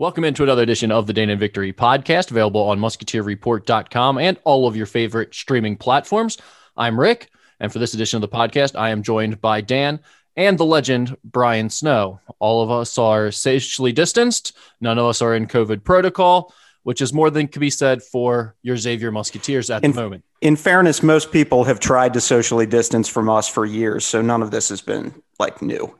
Welcome into another edition of the Dane and Victory podcast, available on musketeerreport.com and all of your favorite streaming platforms. I'm Rick, and for this edition of the podcast, I am joined by Dan and the legend Brian Snow. All of us are socially distanced, none of us are in COVID protocol, which is more than can be said for your Xavier Musketeers at in, the moment. In fairness, most people have tried to socially distance from us for years, so none of this has been like new.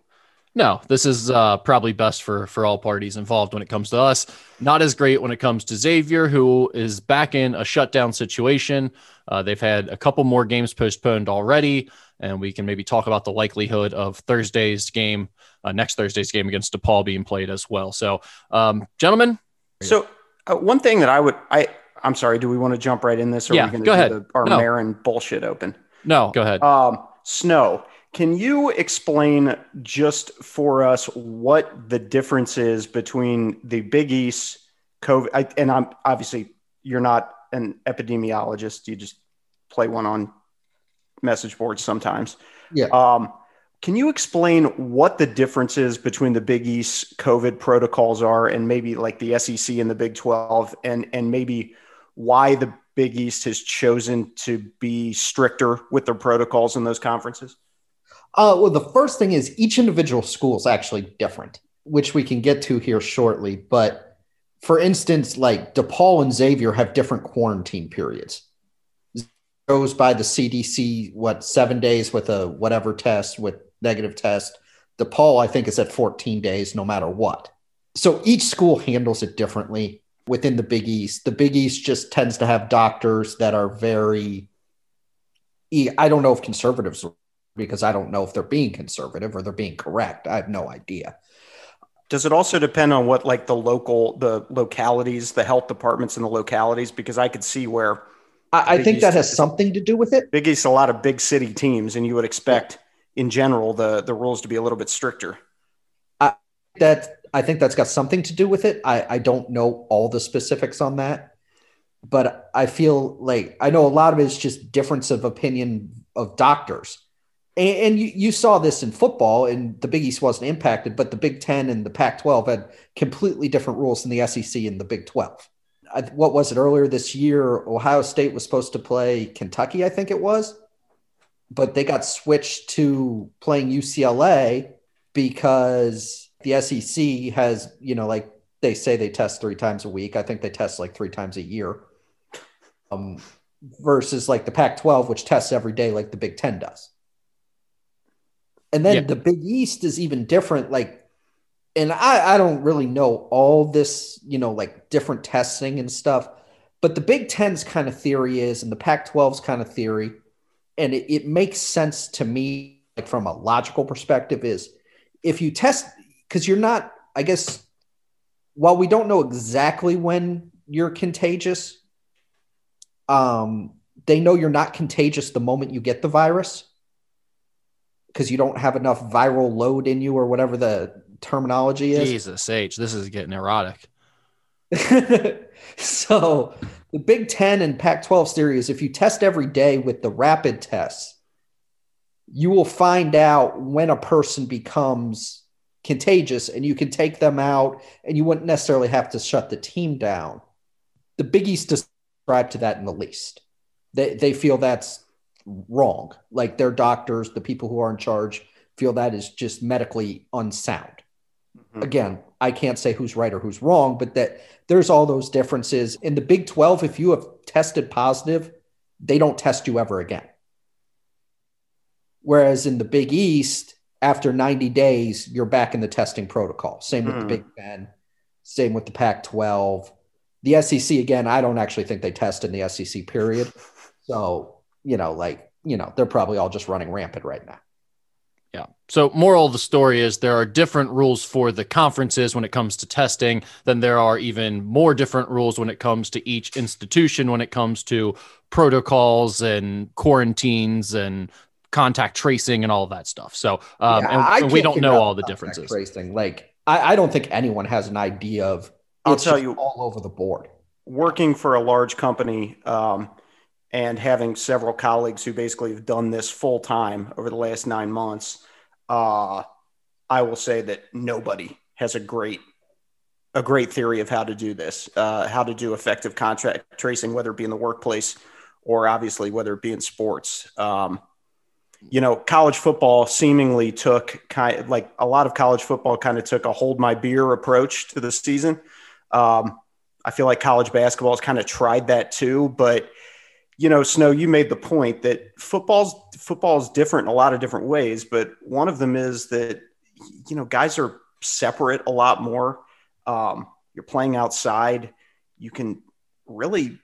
No, this is uh, probably best for for all parties involved when it comes to us. Not as great when it comes to Xavier, who is back in a shutdown situation. Uh, they've had a couple more games postponed already, and we can maybe talk about the likelihood of Thursday's game, uh, next Thursday's game against DePaul being played as well. So, um, gentlemen. So, uh, one thing that I would, I, I'm sorry, do we want to jump right in this? Or yeah, are we go ahead. The, our no. Marin bullshit open? No, go ahead. Um, Snow can you explain just for us what the difference is between the Big East COVID? I, and I'm obviously you're not an epidemiologist; you just play one on message boards sometimes. Yeah. Um, can you explain what the difference is between the Big East COVID protocols are, and maybe like the SEC and the Big Twelve, and and maybe why the Big East has chosen to be stricter with their protocols in those conferences? Uh, well, the first thing is each individual school is actually different, which we can get to here shortly. But for instance, like DePaul and Xavier have different quarantine periods. Goes by the CDC, what, seven days with a whatever test, with negative test. DePaul, I think, is at 14 days no matter what. So each school handles it differently within the Big East. The Big East just tends to have doctors that are very, I don't know if conservatives because I don't know if they're being conservative or they're being correct. I have no idea. Does it also depend on what like the local the localities, the health departments in the localities? Because I could see where I, I think East, that has something to do with it. Big East, a lot of big city teams, and you would expect in general the the rules to be a little bit stricter. I, that I think that's got something to do with it. I, I don't know all the specifics on that, but I feel like I know a lot of it is just difference of opinion of doctors and, and you, you saw this in football, and the Big East wasn't impacted, but the Big Ten and the Pac 12 had completely different rules than the SEC and the Big 12. I, what was it earlier this year? Ohio State was supposed to play Kentucky, I think it was, but they got switched to playing UCLA because the SEC has, you know, like they say they test three times a week. I think they test like three times a year. Um, versus like the Pac 12, which tests every day, like the Big Ten does. And then yeah. the Big East is even different. Like, and I, I don't really know all this, you know, like different testing and stuff. But the Big Ten's kind of theory is, and the Pac 12's kind of theory, and it, it makes sense to me, like from a logical perspective, is if you test, because you're not, I guess, while we don't know exactly when you're contagious, um, they know you're not contagious the moment you get the virus because you don't have enough viral load in you or whatever the terminology is. Jesus H, this is getting erotic. so the Big Ten and Pac-12 series, if you test every day with the rapid tests, you will find out when a person becomes contagious and you can take them out and you wouldn't necessarily have to shut the team down. The Big East describe to that in the least. They, they feel that's wrong. Like their doctors, the people who are in charge, feel that is just medically unsound. Mm-hmm. Again, I can't say who's right or who's wrong, but that there's all those differences. In the Big 12, if you have tested positive, they don't test you ever again. Whereas in the Big East, after 90 days, you're back in the testing protocol. Same with mm. the Big Ten, same with the Pac 12. The SEC, again, I don't actually think they test in the SEC period. So you know, like, you know, they're probably all just running rampant right now. Yeah. So, moral of the story is there are different rules for the conferences when it comes to testing. Then there are even more different rules when it comes to each institution when it comes to protocols and quarantines and contact tracing and all of that stuff. So, um, yeah, and, and we don't know all the differences. Tracing, like, I, I, don't think anyone has an idea of. I'll tell you all over the board. Working for a large company, um, and having several colleagues who basically have done this full time over the last nine months, uh, I will say that nobody has a great a great theory of how to do this, uh, how to do effective contract tracing, whether it be in the workplace or obviously whether it be in sports. Um, you know, college football seemingly took kind of like a lot of college football kind of took a hold my beer approach to the season. Um, I feel like college basketball has kind of tried that too, but you know, Snow, you made the point that football's football is different in a lot of different ways, but one of them is that you know guys are separate a lot more. Um, you're playing outside. You can really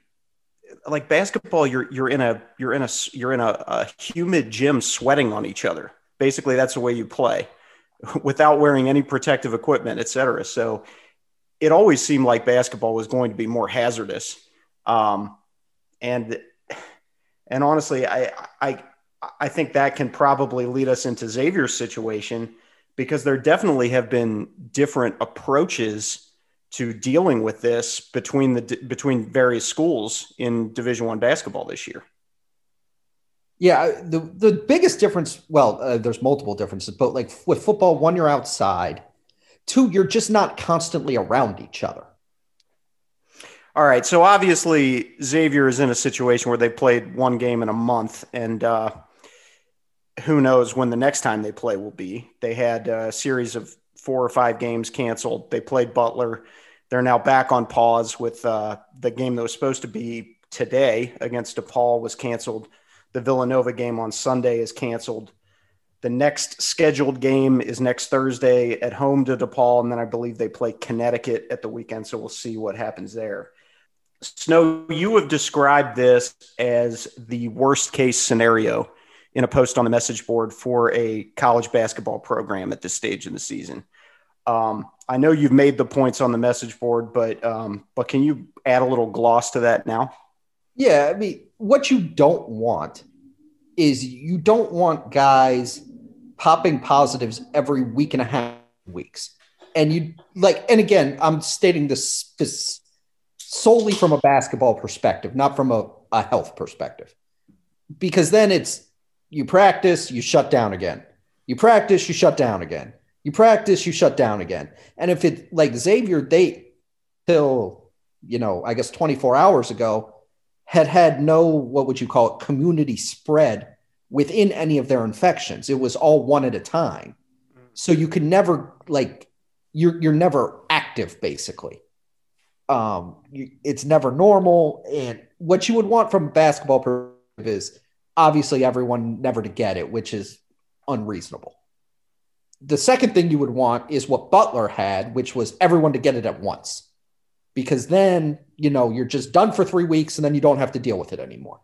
like basketball. You're you're in a you're in a you're in a, a humid gym sweating on each other. Basically, that's the way you play without wearing any protective equipment, et cetera. So it always seemed like basketball was going to be more hazardous. Um, and and honestly, I I I think that can probably lead us into Xavier's situation because there definitely have been different approaches to dealing with this between the between various schools in Division One basketball this year. Yeah, the the biggest difference. Well, uh, there's multiple differences, but like with football, one you're outside, two you're just not constantly around each other. All right, so obviously Xavier is in a situation where they played one game in a month, and uh, who knows when the next time they play will be. They had a series of four or five games canceled. They played Butler. They're now back on pause with uh, the game that was supposed to be today against DePaul was canceled. The Villanova game on Sunday is canceled. The next scheduled game is next Thursday at home to DePaul, and then I believe they play Connecticut at the weekend. So we'll see what happens there. Snow, you have described this as the worst case scenario in a post on the message board for a college basketball program at this stage in the season. Um, I know you've made the points on the message board, but um, but can you add a little gloss to that now? Yeah, I mean, what you don't want is you don't want guys popping positives every week and a half weeks, and you like. And again, I'm stating this, solely from a basketball perspective, not from a, a health perspective, because then it's you practice, you shut down again. You practice, you shut down again. You practice, you shut down again. And if it like Xavier, they till, you know, I guess 24 hours ago had had no, what would you call it, community spread within any of their infections. It was all one at a time. So you could never like, you're, you're never active basically. Um, you, it's never normal. And what you would want from basketball perspective is obviously everyone never to get it, which is unreasonable. The second thing you would want is what Butler had, which was everyone to get it at once. Because then, you know, you're just done for three weeks and then you don't have to deal with it anymore.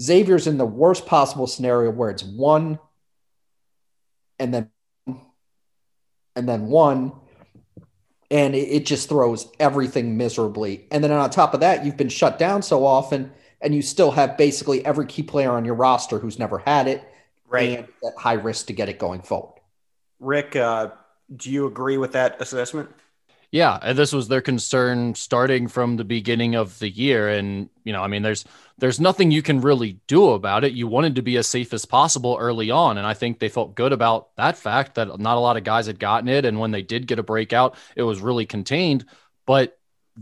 Xavier's in the worst possible scenario where it's one and then and then one and it, just throws everything miserably. And then on top of that, you've been shut down so often and you still have basically every key player on your roster who's never had it right. and at high risk to get it going forward. Rick, uh, do you agree with that assessment? Yeah, and this was their concern starting from the beginning of the year, and you know, I mean, there's there's nothing you can really do about it. You wanted to be as safe as possible early on, and I think they felt good about that fact that not a lot of guys had gotten it, and when they did get a breakout, it was really contained. But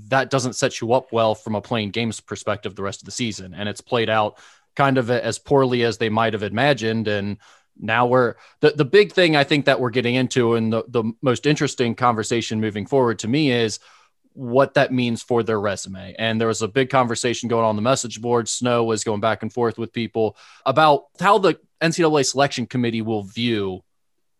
that doesn't set you up well from a playing games perspective the rest of the season. And it's played out kind of as poorly as they might have imagined. And now we're the, the big thing I think that we're getting into and the, the most interesting conversation moving forward to me is what that means for their resume. And there was a big conversation going on the message board. Snow was going back and forth with people about how the NCAA selection committee will view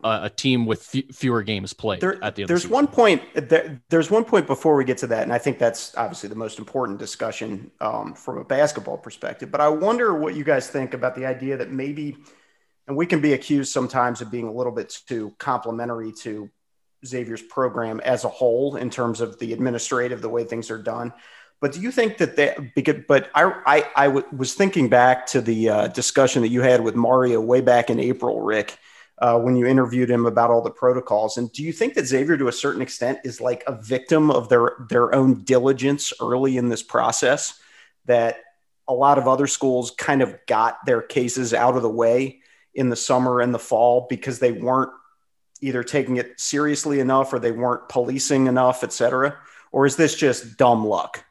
uh, a team with f- fewer games played there, at the end. There's the one point. There, there's one point before we get to that, and I think that's obviously the most important discussion um, from a basketball perspective. But I wonder what you guys think about the idea that maybe, and we can be accused sometimes of being a little bit too complimentary to Xavier's program as a whole in terms of the administrative, the way things are done. But do you think that they? Because, but I, I, I w- was thinking back to the uh, discussion that you had with Mario way back in April, Rick uh, when you interviewed him about all the protocols. And do you think that Xavier, to a certain extent, is like a victim of their their own diligence early in this process? That a lot of other schools kind of got their cases out of the way in the summer and the fall because they weren't either taking it seriously enough or they weren't policing enough, et cetera? Or is this just dumb luck?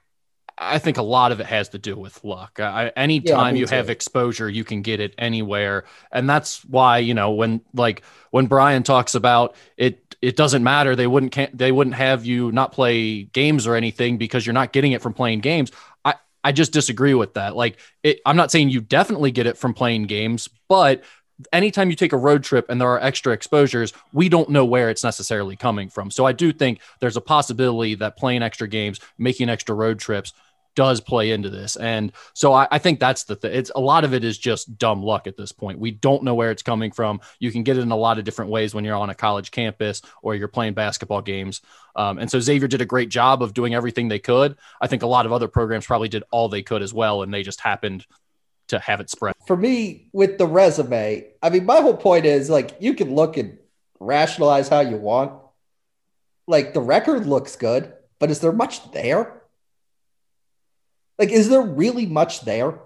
I think a lot of it has to do with luck. I, anytime Yeah, you have exposure, you can get it anywhere, and that's why you know when like when Brian talks about it, it doesn't matter. They wouldn't can they wouldn't have you not play games or anything because you're not getting it from playing games. I I just disagree with that. Like it, I'm not saying you definitely get it from playing games, but anytime you take a road trip and there are extra exposures, we don't know where it's necessarily coming from. So I do think there's a possibility that playing extra games, making extra road trips does play into this. And so I, I think that's the thing. It's a lot of it is just dumb luck at this point. We don't know where it's coming from. You can get it in a lot of different ways when you're on a college campus or you're playing basketball games. Um, and so Xavier did a great job of doing everything they could. I think a lot of other programs probably did all they could as well, and they just happened to have it spread. For me, with the resume, I mean, my whole point is like you can look and rationalize how you want. Like the record looks good, but is there much there? Like, is there really much there?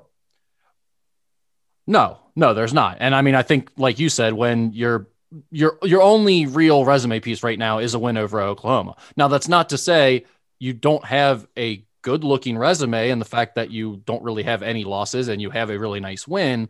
No, no, there's not. And I mean, I think, like you said, when your your your only real resume piece right now is a win over Oklahoma. Now, that's not to say you don't have a good looking resume and the fact that you don't really have any losses and you have a really nice win,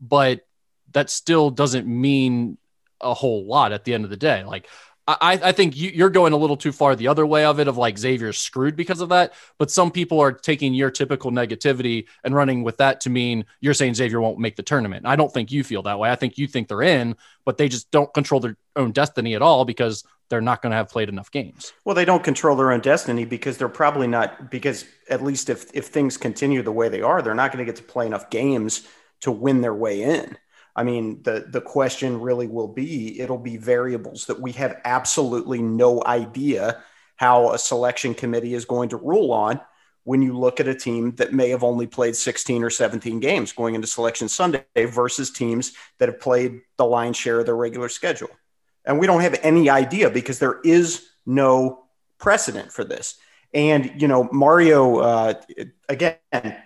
but that still doesn't mean a whole lot at the end of the day. Like I, I think you, you're going a little too far the other way of it, of like Xavier's screwed because of that. But some people are taking your typical negativity and running with that to mean you're saying Xavier won't make the tournament. I don't think you feel that way. I think you think they're in, but they just don't control their own destiny at all because they're not going to have played enough games. Well, they don't control their own destiny because they're probably not because at least if if things continue the way they are, they're not going to get to play enough games to win their way in. I mean, the the question really will be it'll be variables that we have absolutely no idea how a selection committee is going to rule on when you look at a team that may have only played 16 or 17 games going into selection Sunday versus teams that have played the lion's share of their regular schedule. And we don't have any idea because there is no precedent for this. And you know, Mario, uh, again,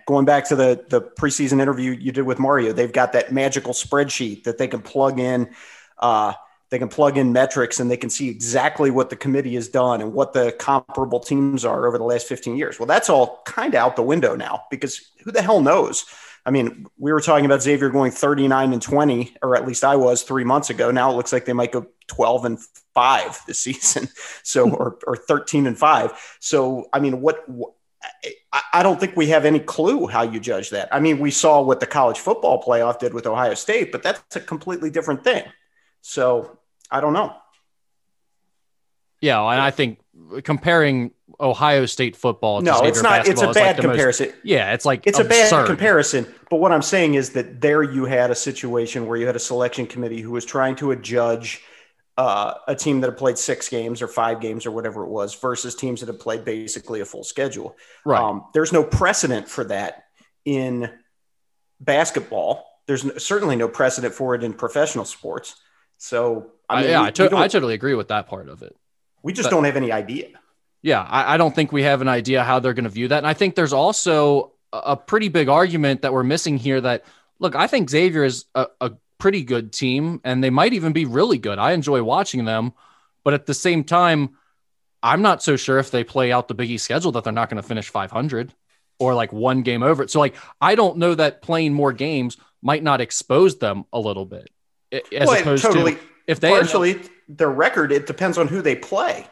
going back to the the preseason interview you did with Mario, they've got that magical spreadsheet that they can plug in. Uh, they can plug in metrics and they can see exactly what the committee has done and what the comparable teams are over the last 15 years. Well, that's all kind of out the window now because who the hell knows? I mean, we were talking about Xavier going 39 and 20, or at least I was three months ago. Now it looks like they might go 12 and five this season. So, hmm. or, or 13 and five. So, I mean, what, I don't think we have any clue how you judge that. I mean, we saw what the college football playoff did with Ohio State, but that's a completely different thing. So, I don't know. Yeah, and I think comparing Ohio State football No, it's not. It's a bad like the most- comparison. yeah, it's like It's a bad comparison. But what I'm saying is that there you had a situation where you had a selection committee who was trying to adjudge uh, a team that had played six games or five games or whatever it was versus teams that had played basically a full schedule. Right. Um, there's no precedent for that in basketball. There's n- certainly no precedent for it in professional sports. So, I I mean, yeah, we, I, to- I totally agree with that part of it. we just but- don't have any idea. Yeah, I, I don't think we have an idea how they're going to view that. And I think there's also a, pretty big argument that we're missing here that, look, I think Xavier is a, a pretty good team and they might even be really good. I enjoy watching them. But at the same time, I'm not so sure if they play out the Big East schedule that they're not going to finish 500 or like one game over it. So, like, I don't know that playing more games might not expose them a little bit. As Well, opposed totally. to if they end up- partially their record it depends on who they play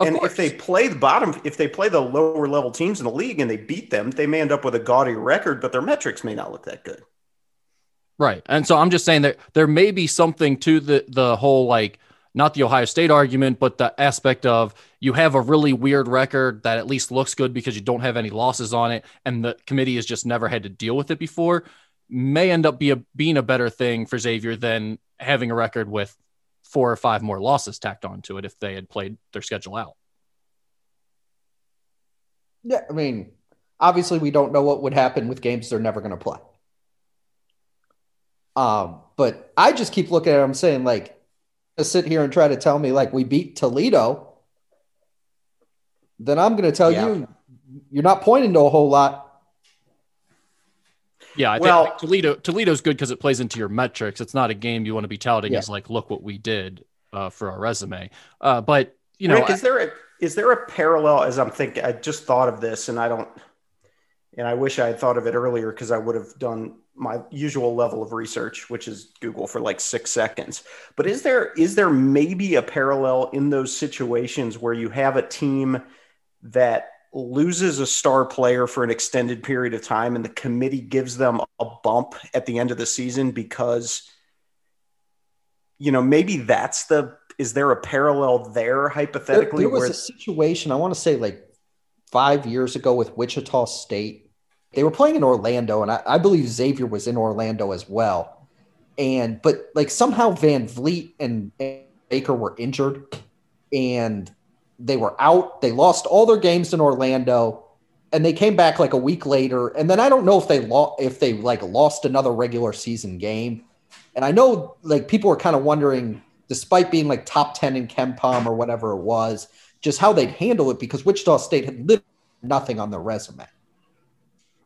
Of and course. if they play the bottom if they play the lower level teams in the league and they beat them they may end up with a gaudy record but their metrics may not look that good Right. And so I'm just saying that there may be something to the the whole like not the Ohio State argument, but the aspect of you have a really weird record that at least looks good because you don't have any losses on it, and the committee has just never had to deal with it before, may end up be a, being a better thing for Xavier than having a record with four or five more losses tacked onto it if they had played their schedule out. Yeah, I mean, obviously we don't know what would happen with games they're never going to play. Um, but I just keep looking at them saying like, to sit here and try to tell me like we beat Toledo, then I'm going to tell Yeah. you you're not pointing to a whole lot. Yeah, I Well- think Toledo Toledo's good because it plays into your metrics. It's not a game you want to be touting Yeah. as like, look what we did uh, for our resume. Uh, but you know, Rick, is there a is there a parallel? As I'm thinking, I just thought of this, and I don't, and I wish I had thought of it earlier because I would have done my usual level of research, which is Google for like six seconds. But is there is there maybe a parallel in those situations where you have a team that loses a star player for an extended period of time and the committee gives them a bump at the end of the season because you know maybe that's the is there a parallel there hypothetically there, there was a situation i want to say like five years ago with wichita state. They were playing in orlando and I, I believe xavier was in orlando as well. And but like somehow van vleet and baker were injured and they were out. They lost all their games in Orlando, and they came back like a week later. And then I don't know if they lost if they like lost another regular season game. And I know like people were kind of wondering, despite being like top ten in KenPom or whatever it was, just how they'd handle it because Wichita State had literally nothing on their resume,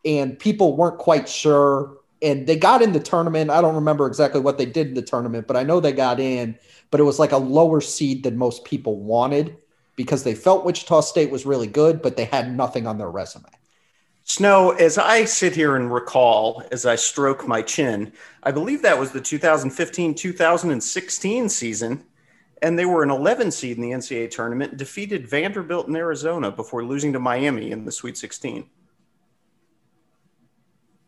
and people weren't quite sure. And they got in the tournament. I don't remember exactly what they did in the tournament, but I know they got in. But it was like a lower seed than most people wanted because they felt Wichita State was really good, but they had nothing on their resume. Snow, as I sit here and recall, as I stroke my chin, I believe that was the 2015 2016 season, and they were an 11 seed in the NCAA tournament, defeated Vanderbilt in Arizona before losing to Miami in the Sweet 16.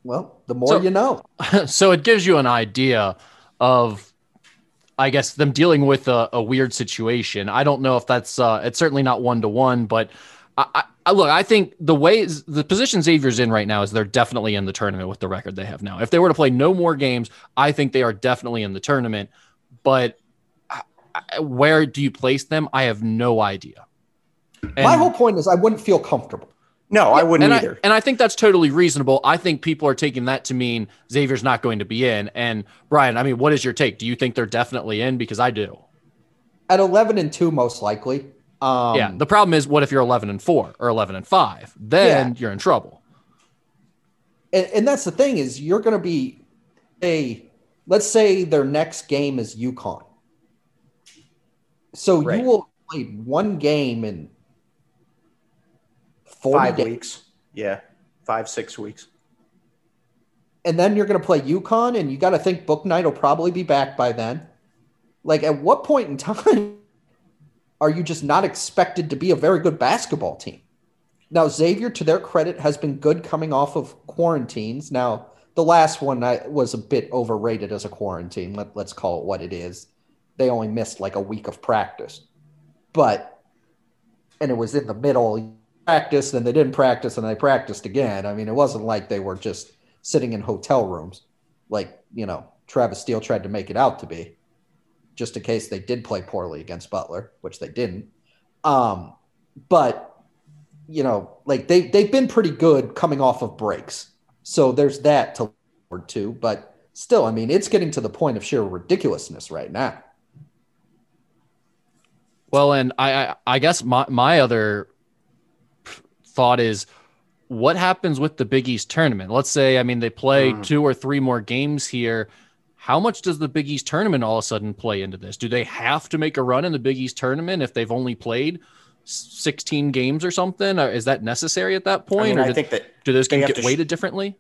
Well, the more so, you know. So it gives you an idea of I guess them dealing with a, a weird situation. I don't know if that's uh, it's certainly not one to one, but I, I, look, I think the way the position Xavier's in right now is they're definitely in the tournament with the record they have now. If they were to play no more games, I think they are definitely in the tournament. But where do you place them? I have no idea. And My whole point is I wouldn't feel comfortable. No, yeah, I wouldn't and either. I, and I think that's totally reasonable. I think people are taking that to mean Xavier's not going to be in. And Brian, I mean, what is your take? Do you think they're definitely in? Because I do. At 11 and 2, most likely. Um, yeah. The problem is, what if you're 11 and 4 or 11 and 5? Then yeah. you're in trouble. And, and that's the thing is you're going to be a, let's say their next game is UConn. So right. you will play one game in five days. weeks. Yeah, five six weeks. And then you're going to play UConn, and you got to think Bouknight will probably be back by then. Like, at what point in time are you just not expected to be a very good basketball team? Now, Xavier, to their credit, has been good coming off of quarantines. Now, the last one I, was a bit overrated as a quarantine. Let, let's call it what it is. They only missed like a week of practice, but and it was in the middle practiced and they didn't practice and they practiced again. I mean, it wasn't like they were just sitting in hotel rooms like, you know, Travis Steele tried to make it out to be, just in case they did play poorly against Butler, which they didn't. Um, but you know, like they they've been pretty good coming off of breaks. So there's that to look forward to, but still, I mean, it's getting to the point of sheer ridiculousness right now. Well, and I, I, I guess my, my other thought is what happens with the Big East tournament? Let's say, I mean, they play mm. two or three more games here. How much does the Big East tournament all of a sudden play into this? Do they have to make a run in the Big East tournament if they've only played 16 games or something? Or is that necessary at that point? I, mean, or I think that do those games get weighted sh- differently?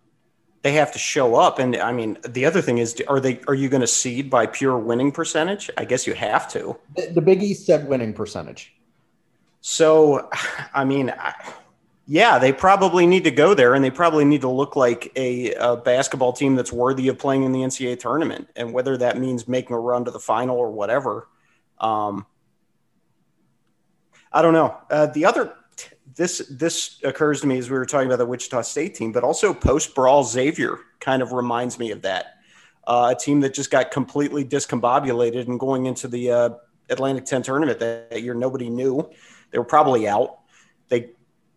They have to show up, and I mean, the other thing is, are they are you going to seed by pure winning percentage? I guess you have to. The, the Big East said winning percentage. So, I mean, I, yeah, they probably need to go there and they probably need to look like a, a, basketball team that's worthy of playing in the NCAA tournament. And whether that means making a run to the final or whatever, um, I don't know. Uh, the other, this this occurs to me as we were talking about the Wichita State team, but also post brawl Xavier kind of reminds me of that. Uh, a team that just got completely discombobulated and going into the uh, Atlantic 10 tournament that, that year, nobody knew. They were probably out.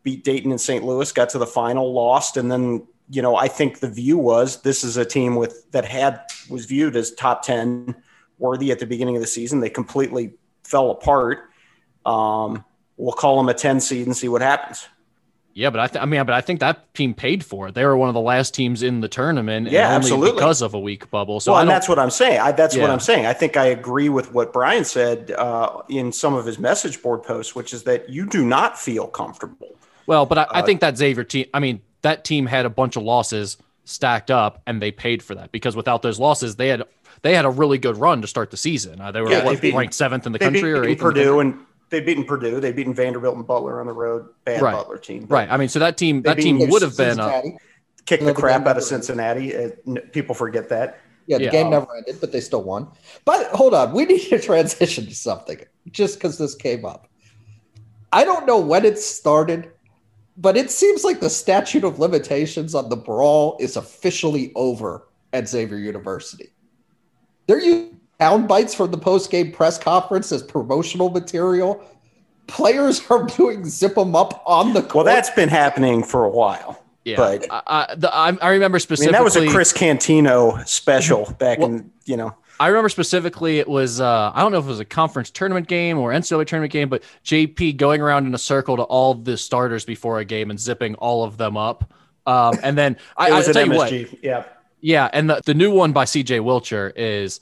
Beat Dayton and St. Louis, got to the final, lost, and then you know I think the view was this is a team with that had was viewed as top ten worthy at the beginning of the season. They completely fell apart. Um, we'll call them a ten seed and see what happens. Yeah, but I, th- I mean, but I think that team paid for it. They were one of the last teams in the tournament. Yeah, only absolutely. Because of a weak bubble. So well, and that's what I'm saying. I, that's what I'm saying. I think I agree with what Brian said uh, in some of his message board posts, which is that you do not feel comfortable. Well, but I, I Uh, think that Xavier team. I mean, that team had a bunch of losses stacked up, and they paid for that because without those losses, they had they had a really good run to start the season. Uh, they were Yeah, what, they beat- ranked seventh in the country or beat eighth in the Purdue and they've beaten Purdue. They've beaten Vanderbilt and Butler on the road. Bad Right. Butler team. But Right. I mean, so that team that team would have been. Uh, Cincinnati. Kicked the the crap out of Cincinnati. Uh, n- people forget that. Yeah, the Yeah. game never ended, but they still won. But hold on, we need to transition to something just because this came up. I don't know when it started, but it seems like the statute of limitations on the brawl is officially over at Xavier University. They're using sound bites from the post-game press conference as promotional material. Players are doing zip them up on the court. Well, that's been happening for a while. yeah. But- I, I, the, I, I remember I mean, specifically. that was a Chris Cantino special back Well- in, you know, I remember specifically it was uh, I don't know if it was a conference tournament game or NCAA tournament game, but JP going around in a circle to all the starters before a game and zipping all of them up. Um, and then I, I was tell an you what, Yeah. yeah, and the, the new one by CJ Wilcher is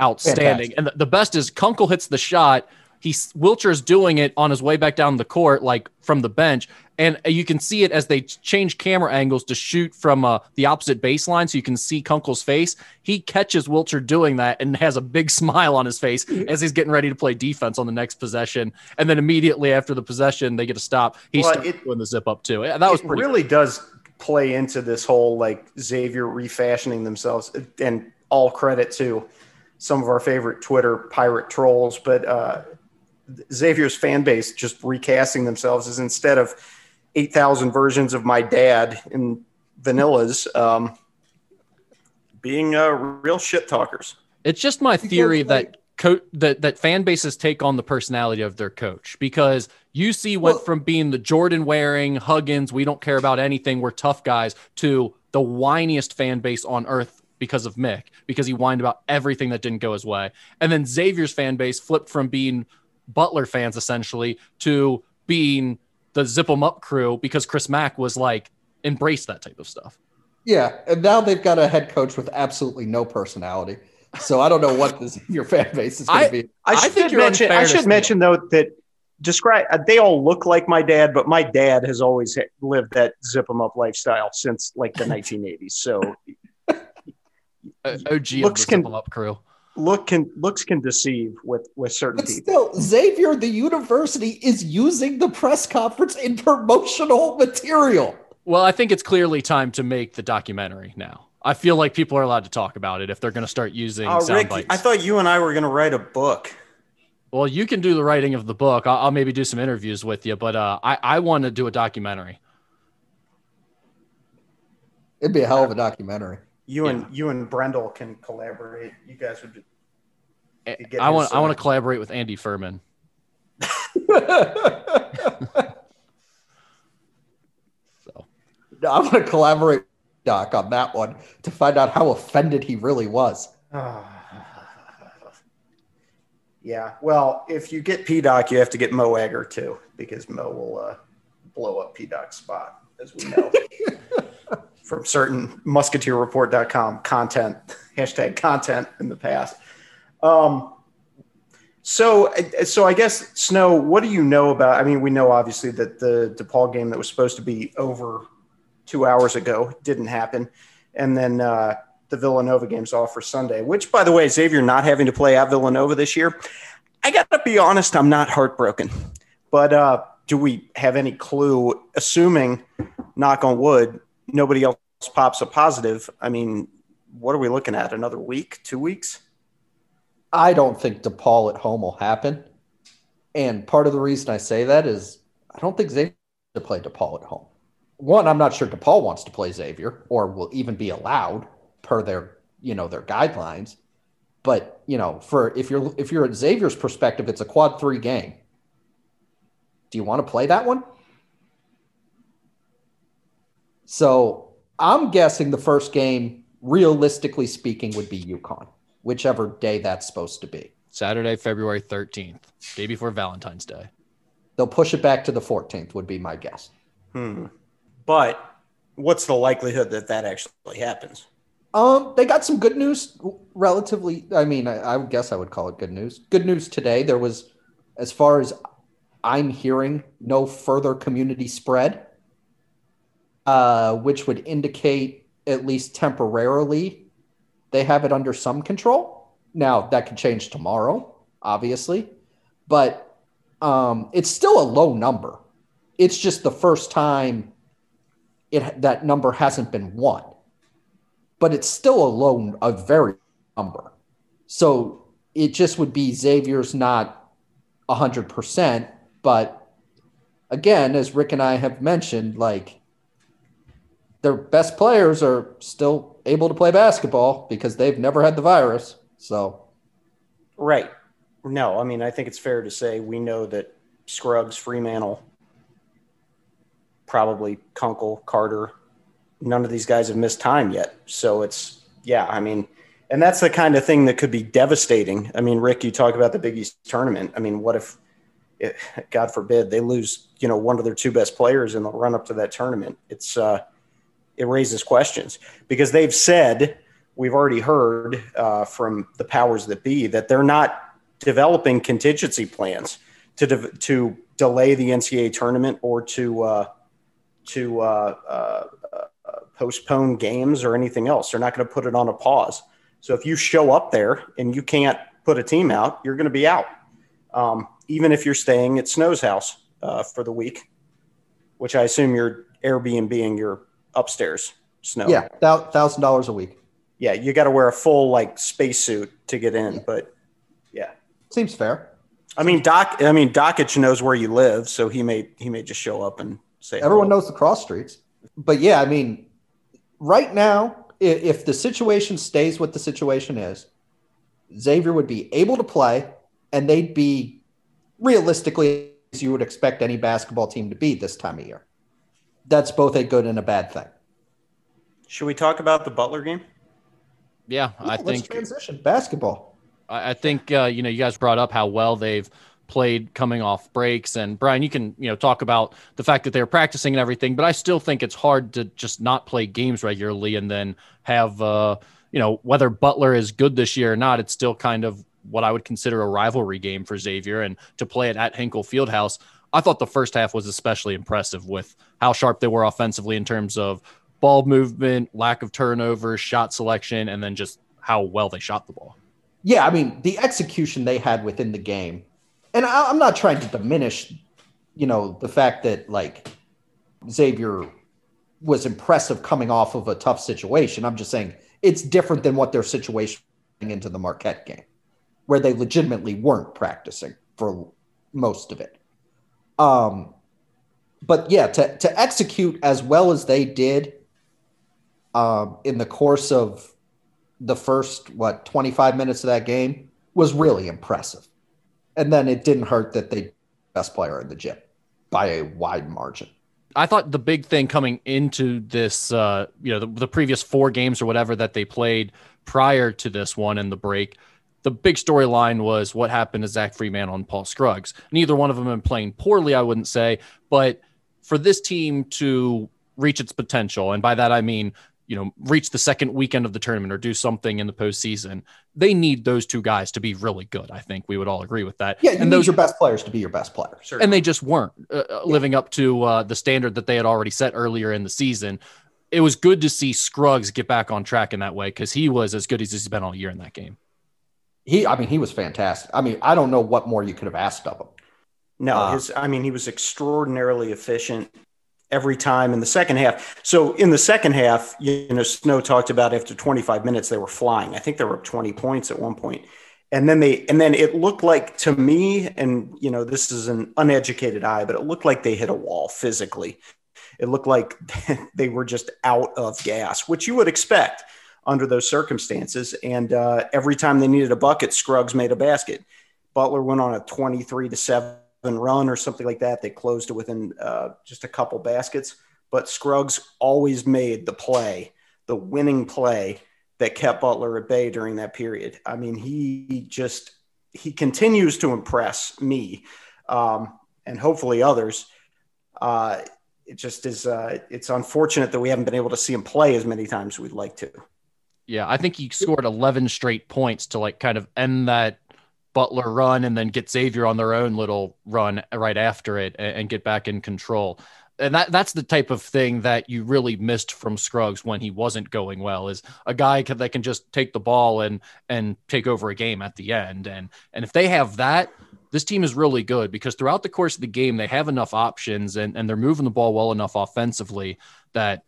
outstanding. Fantastic. And the, the best is Kunkel hits the shot. He's Wilcher's doing it on his way back down the court, like from the bench, and you can see it as they change camera angles to shoot from uh, the opposite baseline, so you can see Kunkel's face. He catches Wilcher doing that and has a big smile on his face as he's getting ready to play defense on the next possession. And then immediately after the possession, they get a stop. He's Well, it- doing the zip up too. That was it pretty. really does play into this whole like Xavier refashioning themselves and all credit to some of our favorite Twitter pirate trolls, but uh, Xavier's fan base just recasting themselves is instead of 8,000 versions of my dad in vanillas, um, being uh, real shit talkers. It's just my theory like- that co- that that fan bases take on the personality of their coach because UC went Well- from being the Jordan wearing Huggins, we don't care about anything, we're tough guys, to the whiniest fan base on earth because of Mick, because he whined about everything that didn't go his way. And then Xavier's fan base flipped from being Butler fans essentially to being the zip 'em up crew because Chris Mack was like embrace that type of stuff. Yeah, and now they've got a head coach with absolutely no personality. So I don't know what this your fan base is going to be. I, I should think mention. I should mention though that describe. uh, They all look like my dad, but my dad has always lived that zip 'em up lifestyle since like the 1980s. So Uh, OG Looks of the can- zip 'em up crew. Look can looks can deceive with with certain But people. still, Xavier, the university, is using the press conference in promotional material. Well, I think it's clearly time to make the documentary now. I feel like people are allowed to talk about it if they're going to start using Oh, sound Rick, bites. I thought you and I were going to write a book. well, you can do the writing of the book. I'll, I'll maybe do some interviews with you, but uh, I, I want to do a documentary. It'd be a hell of a documentary. You and you and Brendel can collaborate. You guys would. I get I want his, I want to collaborate with Andy Furman. So I'm going to collaborate with Doc on that one to find out how offended he really was. yeah. Well, if you get P Doc, you have to get Mo Egger too, because Mo will uh, blow up P Doc's spot, as we know. From certain musketeerreport.com content, hashtag content in the past. Um, so, so I guess Snow, what do you know about? I mean, we know obviously that the DePaul game that was supposed to be over two hours ago didn't happen, and then uh, the Villanova game's off for Sunday. Which, by the way, Xavier not having to play at Villanova this year. I got to be honest, I'm not heartbroken, but uh, do we have any clue? Assuming, knock on wood, nobody else pops a positive. I mean, what are we looking at? Another week? Two weeks? I don't think DePaul at home will happen. And part of the reason I say that is I don't think Xavier to play DePaul at home. One, I'm not sure DePaul wants to play Xavier or will even be allowed per their, you know, their guidelines. But, you know, for if you're if you're at Xavier's perspective, it's a quad three game. Do you want to play that one? So I'm guessing the first game, realistically speaking, would be UConn, whichever day that's supposed to be. Saturday, February 13th, day before Valentine's Day. They'll push it back to the 14th, would be my guess. Hmm. But what's the likelihood that that actually happens? Um, they got some good news relatively. I mean, I, I guess I would call it good news. Good news today. There was, as far as I'm hearing, no further community spread, uh, which would indicate, at least temporarily, they have it under some control. Now, that could change tomorrow, obviously, but um, it's still a low number. It's just the first time it that number hasn't been won but it's still a low, a very number. So it just would be Xavier's not 100%. But again, as Rick and I have mentioned, like their best players are still able to play basketball because they've never had the virus. So, right. No, I mean, I think it's fair to say we know that Scruggs, Freemantle, probably Kunkel, Carter, none of these guys have missed time yet. So it's, yeah, I mean, and that's the kind of thing that could be devastating. I mean, Rick, you talk about the Big East tournament. I mean, what if, God forbid, they lose, you know, one of their two best players in the run up to that tournament? It's, uh, it raises questions because they've said, we've already heard uh, from the powers that be that they're not developing contingency plans to, de- to delay the NCAA tournament or to, uh, to uh, uh postpone games or anything else. They're not going to put it on a pause. So if you show up there and you can't put a team out, you're going to be out. Um, even if you're staying at Snow's house uh, for the week, which I assume you're Airbnb and your upstairs. Snow. Yeah, thousand dollars a week. Yeah, you got to wear a full like spacesuit to get in, yeah. but yeah, seems fair. I mean, Doc. I mean, Dakich knows where you live, so he may he may just show up and say. Everyone hello. knows the cross streets, but yeah, I mean, right now, if the situation stays what the situation is, Xavier would be able to play and they'd be realistically as you would expect any basketball team to be this time of year. That's both a good and a bad thing. Should we talk about the Butler game? Yeah, yeah I think transition basketball. I, I think uh, you know you guys brought up how well they've played coming off breaks. And Brian, you can you know talk about the fact that they're practicing and everything, but I still think it's hard to just not play games regularly and then have uh, you know whether Butler is good this year or not. It's still kind of what I would consider a rivalry game for Xavier, and to play it at Hinkle Fieldhouse. I thought the first half was especially impressive with how sharp they were offensively in terms of ball movement, lack of turnovers, shot selection, and then just how well they shot the ball. Yeah, I mean, the execution they had within the game and I, I'm not trying to diminish, you know, the fact that like Xavier was impressive coming off of a tough situation. I'm just saying it's different than what their situation into the Marquette game, where they legitimately weren't practicing for most of it. Um, but yeah, to to execute as well as they did um, in the course of the first what 25 minutes of that game was really impressive and then it didn't hurt that they best player in the gym by a wide margin. I thought the big thing coming into this, uh, you know, the, the previous four games or whatever that they played prior to this one and the break, the big storyline was what happened to Zach Freemantle and Paul Scruggs. Neither one of them been playing poorly, I wouldn't say, but for this team to reach its potential, and by that I mean you know, reach the second weekend of the tournament or do something in the postseason, they need those two guys to be really good. I think we would all agree with that. Yeah, and those are best players to be your best players, certainly. and they just weren't uh, uh, yeah. living up to uh, the standard that they had already set earlier in the season. It was good to see Scruggs get back on track in that way because he was as good as he's been all year in that game. He, I mean, he was fantastic. I mean, I don't know what more you could have asked of him. No, uh, his, I mean, he was extraordinarily efficient every time in the second half. So in the second half, you know, Snow talked about after 25 minutes they were flying. I think they were up 20 points at one point. And then they and then it looked like to me and you know, this is an uneducated eye, but it looked like they hit a wall physically. It looked like they were just out of gas, which you would expect under those circumstances. And uh, every time they needed a bucket, Scruggs made a basket. Butler went on a 23 to 7 run or something like that. They closed it within uh, just a couple baskets, but Scruggs always made the play, the winning play that kept Butler at bay during that period. I mean, he just he continues to impress me um, and hopefully others. Uh, it just is. Uh, it's unfortunate that we haven't been able to see him play as many times as we'd like to. Yeah, I think he scored 11 straight points to like kind of end that Butler run and then get Xavier on their own little run right after it and, and get back in control. And that that's the type of thing that you really missed from Scruggs when he wasn't going well is a guy that can just take the ball and and take over a game at the end. And and if they have that, this team is really good because throughout the course of the game, they have enough options and, and they're moving the ball well enough offensively that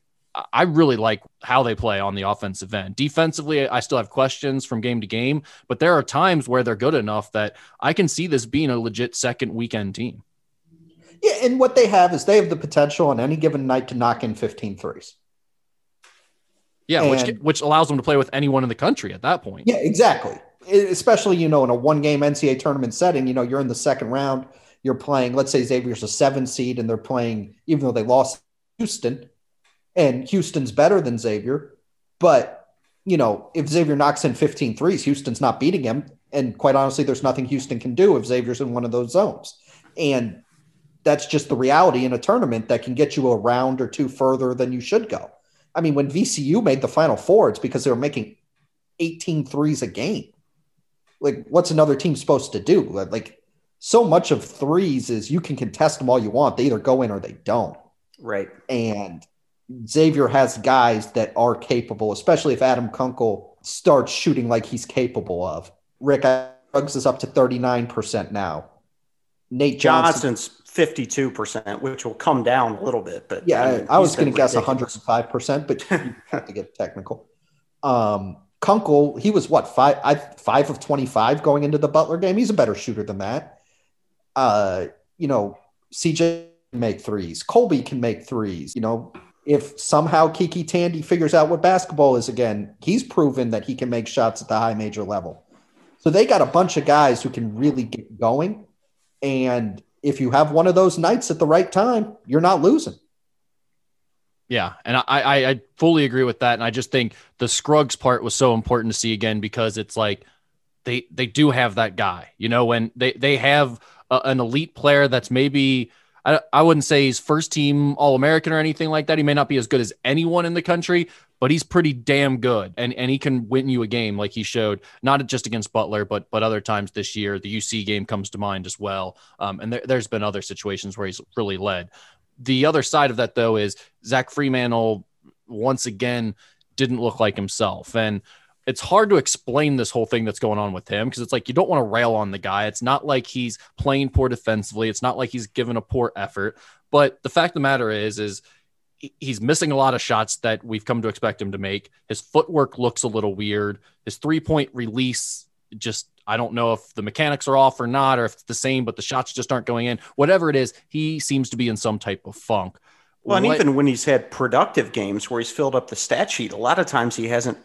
I really like how they play on the offensive end. Defensively, I still have questions from game to game, but there are times where they're good enough that I can see this being a legit second weekend team. Yeah, and what they have is they have the potential on any given night to knock in 15 threes. Yeah, and, which which allows them to play with anyone in the country at that point. Yeah, exactly. Especially, you know, in a one game NCAA tournament setting, you know, you're in the second round, you're playing, let's say Xavier's a seven seed and they're playing, even though they lost Houston, and Houston's better than Xavier. But, you know, if Xavier knocks in 15 threes, Houston's not beating him. And quite honestly, there's nothing Houston can do if Xavier's in one of those zones. And that's just the reality in a tournament that can get you a round or two further than you should go. I mean, when VCU made the final four, it's because they were making 18 threes a game. Like, what's another team supposed to do? Like, so much of threes is you can contest them all you want. They either go in or they don't. Right. And Xavier has guys that are capable, especially if Adam Kunkel starts shooting like he's capable of. Rick Scruggs is up to 39% now. Nate Johnson, Johnson's 52%, which will come down a little bit. But yeah, I, mean, I was going to guess 105%, but you have to get technical. Um, Kunkel, he was what five I, five of 25 going into the Butler game. He's a better shooter than that. Uh, you know, CJ can make threes. Colby can make threes. You know, if somehow KyKy Tandy figures out what basketball is again, he's proven that he can make shots at the high major level. So they got a bunch of guys who can really get going. And if you have one of those nights at the right time, you're not losing. Yeah, and I, I, I fully agree with that, and I just think the Scruggs part was so important to see again because it's like they they do have that guy, you know, when they they have a, an elite player that's maybe I, I wouldn't say he's first team All American or anything like that. He may not be as good as anyone in the country, but he's pretty damn good, and and he can win you a game like he showed, not just against Butler, but but other times this year. The UC game comes to mind as well, um, and there, there's been other situations where he's really led. The other side of that though is Zach Freemantle once again didn't look like himself, and it's hard to explain this whole thing that's going on with him because it's like you don't want to rail on the guy. It's not like he's playing poor defensively. It's not like he's given a poor effort. But the fact of the matter is, is he's missing a lot of shots that we've come to expect him to make. His footwork looks a little weird. His three point release just I don't know if the mechanics are off or not, or if it's the same, but the shots just aren't going in. Whatever it is, he seems to be in some type of funk. Well, and even when he's had productive games where he's filled up the stat sheet, a lot of times he hasn't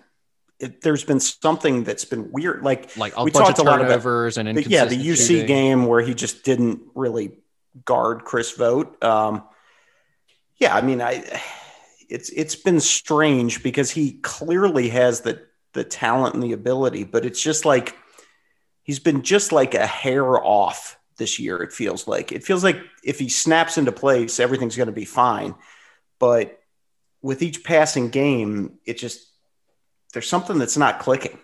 it, there's been something that's been weird. Like, like we talked a lot about and the, yeah, the UC shooting. game where he just didn't really guard Chris Vogt. Um, yeah, I mean, I it's it's been strange because he clearly has the the talent and the ability, but it's just like he's been just like a hair off this year. It feels like it feels like if he snaps into place, everything's going to be fine. But with each passing game, it just there's something that's not clicking.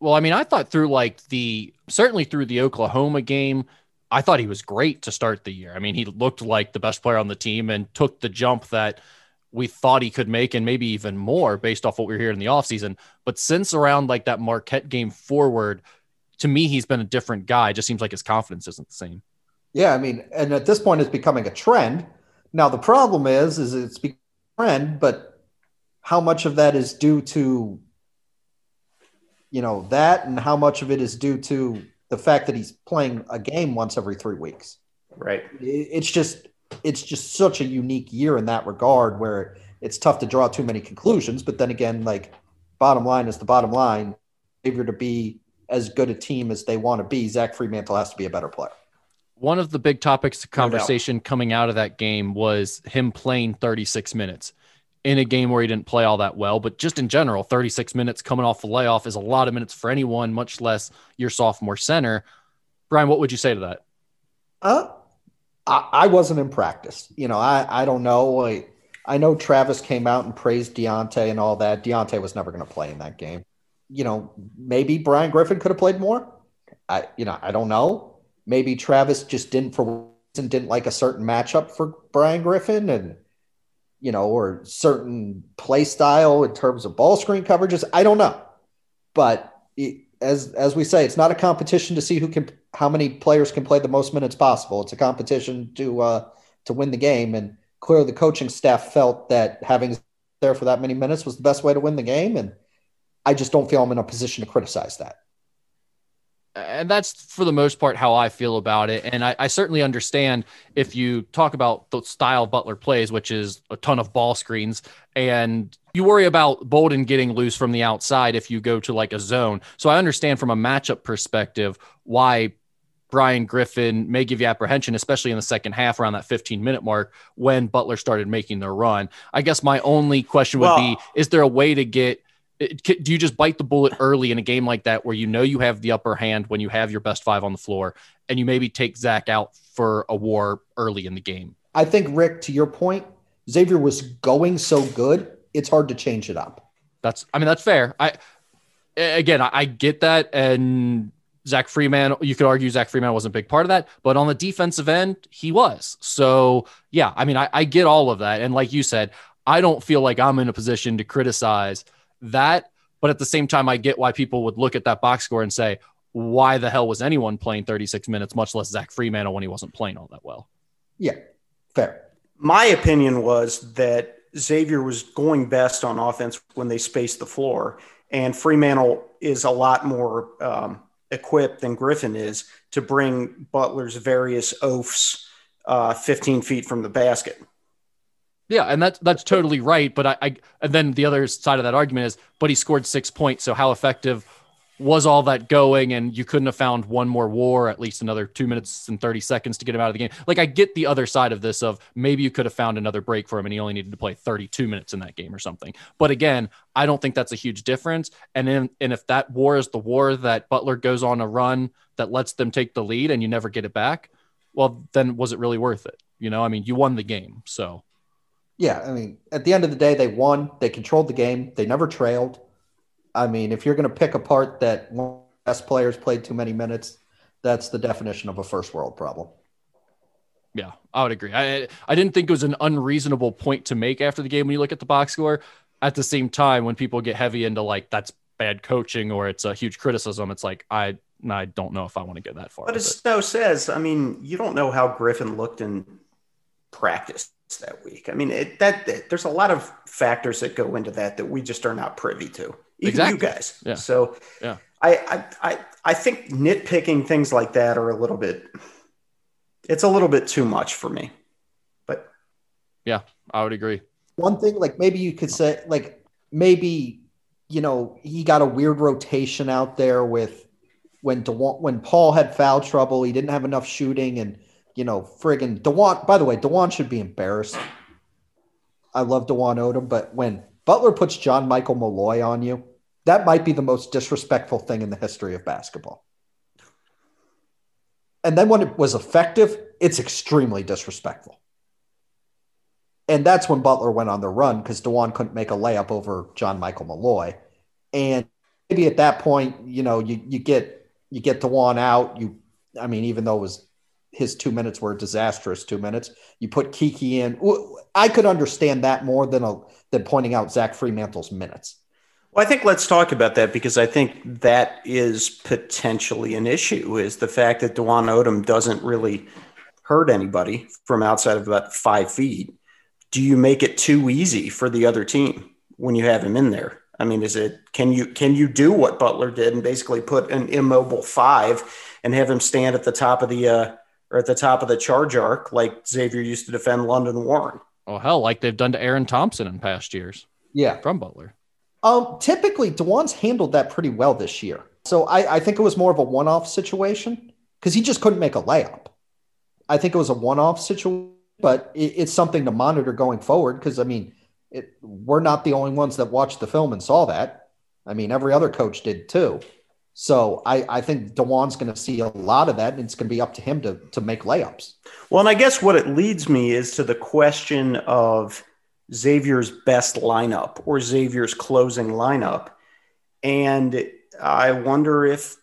Well, I mean, I thought through like the certainly through the Oklahoma game, I thought he was great to start the year. I mean, he looked like the best player on the team and took the jump that we thought he could make and maybe even more based off what we are hearing in the offseason. But since around like that Marquette game forward, to me, he's been a different guy. It just seems like his confidence isn't the same. Yeah, I mean, and at this point, it's becoming a trend. Now the problem is, is it's becoming a trend, but how much of that is due to you know that and how much of it is due to the fact that he's playing a game once every three weeks. Right. It's just it's just such a unique year in that regard where it's tough to draw too many conclusions but then again like bottom line is the bottom line. Xavier to be as good a team as they want to be zach freemantle has to be a better player. One of the big topics of conversation no coming out of that game was him playing 36 minutes in a game where he didn't play all that well. But just in general, 36 minutes coming off the layoff is a lot of minutes for anyone, much less your sophomore center. Brian, what would you say to that? Uh, I, I wasn't in practice. You know, I, I don't know. I, I know Travis came out and praised Dieonte and all that. Dieonte was never going to play in that game. You know, maybe Brian Griffin could have played more. I, you know, I don't know. Maybe Travis just didn't for didn't like a certain matchup for Brian Griffin and you know, or certain play style in terms of ball screen coverages. I don't know, but it, as as we say, it's not a competition to see who can how many players can play the most minutes possible. It's a competition to uh, to win the game, and clearly the coaching staff felt that having there for that many minutes was the best way to win the game, and I just don't feel I'm in a position to criticize that and that's for the most part how I feel about it. And I, I, certainly understand if you talk about the style Butler plays, which is a ton of ball screens, and you worry about Bolden getting loose from the outside if you go to like a zone. So I understand from a matchup perspective why Brian Griffin may give you apprehension, especially in the second half around that 15 minute mark when Butler started making their run. I guess my only question would well, be is there a way to get do you just bite the bullet early in a game like that where you know you have the upper hand when you have your best five on the floor and you maybe take Zach out for a war early in the game? I think, Rick, to your point, Xavier was going so good, it's hard to change it up. That's, I mean, that's fair. I, again, I, I get that. And Zach Freeman, you could argue Zach Freeman wasn't a big part of that, but on the defensive end, he was. So, yeah, I mean, I, I get all of that. And like you said, I don't feel like I'm in a position to criticize that. But at the same time, I get why people would look at that box score and say, why the hell was anyone playing 36 minutes, much less Zach Freeman when he wasn't playing all that well? Yeah, fair. My opinion was that Xavier was going best on offense when they spaced the floor, and Freemantle is a lot more um, equipped than Griffin is to bring Butler's various oafs uh, 15 feet from the basket. Yeah, and that's that's totally right. But I, I and then the other side of that argument is, but he scored six points. So how effective was all that going? And you couldn't have found one more war, at least another two minutes and thirty seconds to get him out of the game. Like I get the other side of this of maybe you could have found another break for him, and he only needed to play thirty two minutes in that game or something. But again, I don't think that's a huge difference. And in, and if that war is the war that Butler goes on a run that lets them take the lead and you never get it back, well, then was it really worth it? You know, I mean, you won the game, so. Yeah, I mean, at the end of the day, they won. They controlled the game. They never trailed. I mean, if you're going to pick apart that one best players played too many minutes, that's the definition of a first world problem. Yeah, I would agree. I I didn't think it was an unreasonable point to make after the game when you look at the box score. At the same time, when people get heavy into like that's bad coaching or it's a huge criticism, it's like I I don't know if I want to get that far. But as Snow says, I mean, you don't know how Griffin looked in practice that week. I mean, it, that, that, there's a lot of factors that go into that that we just are not privy to, even exactly. you guys. Yeah. So yeah, I, I I I think nitpicking things like that are a little bit. It's a little bit too much for me, but yeah, I would agree. One thing, like maybe you could say, like maybe you know he got a weird rotation out there with when Dwon, when Paul had foul trouble, he didn't have enough shooting and you know, friggin' Dwon. By the way, Dwon should be embarrassed. I love Dwon Odom, but when Butler puts John Michael Mulloy on you, that might be the most disrespectful thing in the history of basketball. And then when it was effective, it's extremely disrespectful. And that's when Butler went on the run because Dwon couldn't make a layup over John Michael Mulloy. And maybe at that point, you know, you, you get you get Dwon out. You I mean, even though it was his two minutes were disastrous two minutes. You put KyKy in. I could understand that more than a, than pointing out Zach Freemantle's minutes. Well, I think let's talk about that because I think that is potentially an issue. Is the fact that Dwon Odom doesn't really hurt anybody from outside of about five feet. Do you make it too easy for the other team when you have him in there? I mean, is it can you can you do what Butler did and basically put an immobile five and have him stand at the top of the uh, or at the top of the charge arc, like Xavier used to defend London Warren. Oh hell, like they've done to Aaron Thompson in past years. Yeah, from Butler. Um, typically, Dwon's handled that pretty well this year. So I, I think it was more of a one-off situation because he just couldn't make a layup. I think it was a one-off situation, but it, it's something to monitor going forward because I mean, it, we're not the only ones that watched the film and saw that. I mean, every other coach did too. So I, I think Dajuan's going to see a lot of that, and it's going to be up to him to to make layups. Well, and I guess what it leads me is to the question of Xavier's best lineup or Xavier's closing lineup. And I wonder if,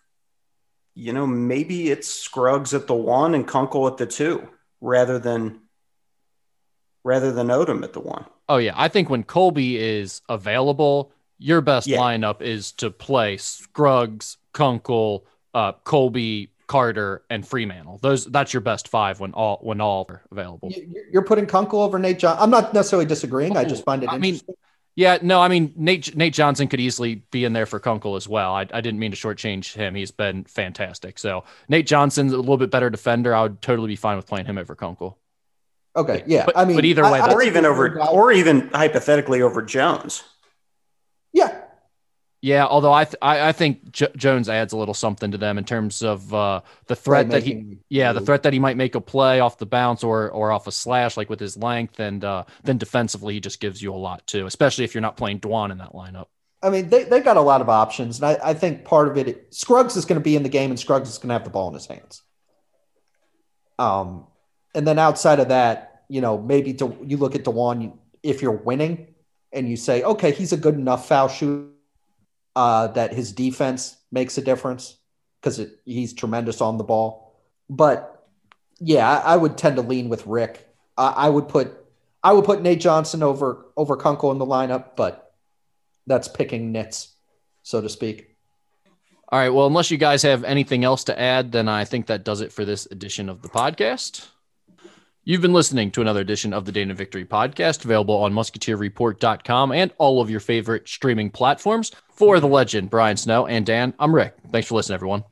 you know, maybe it's Scruggs at the one and Kunkel at the two rather than rather than Odom at the one. Oh yeah. I think when Colby is available, your best yeah. lineup is to play Scruggs, Kunkel, uh, Colby, Carter, and Freemantle. Those that's your best five when all when all are available. You're putting Kunkel over Nate John. I'm not necessarily disagreeing. Oh, I just find it. I mean, yeah, no, I mean Nate Nate Johnson could easily be in there for Kunkel as well. I, I didn't mean to shortchange him. He's been fantastic. So Nate Johnson's a little bit better defender. I would totally be fine with playing him over Kunkel. Okay, yeah. But, I mean, but either way, I, or even over, or even hypothetically over Jones. Yeah, although I th- I, I, think J- Jones adds a little something to them in terms of uh, the threat that he yeah the threat that he might make a play off the bounce or or off a slash like with his length and uh, then defensively he just gives you a lot too, especially if you're not playing Dwon in that lineup. I mean they they got a lot of options, and I, I think part of it Scruggs is going to be in the game, and Scruggs is going to have the ball in his hands. Um, and then outside of that, you know, maybe to, you look at Dajuan if you're winning, and you say, okay, he's a good enough foul shooter uh, that his defense makes a difference because he's tremendous on the ball. But yeah, I, I would tend to lean with Rick. I, I, would put I would put Nate Johnson over over Kunkel in the lineup, but that's picking nits, so to speak. All right. Well, unless you guys have anything else to add, then I think that does it for this edition of the podcast. You've been listening to another edition of the Dana Victory podcast, available on musketeerreport.com and all of your favorite streaming platforms. For the legend, Brian Snow and Dan, I'm Rick. Thanks for listening, everyone.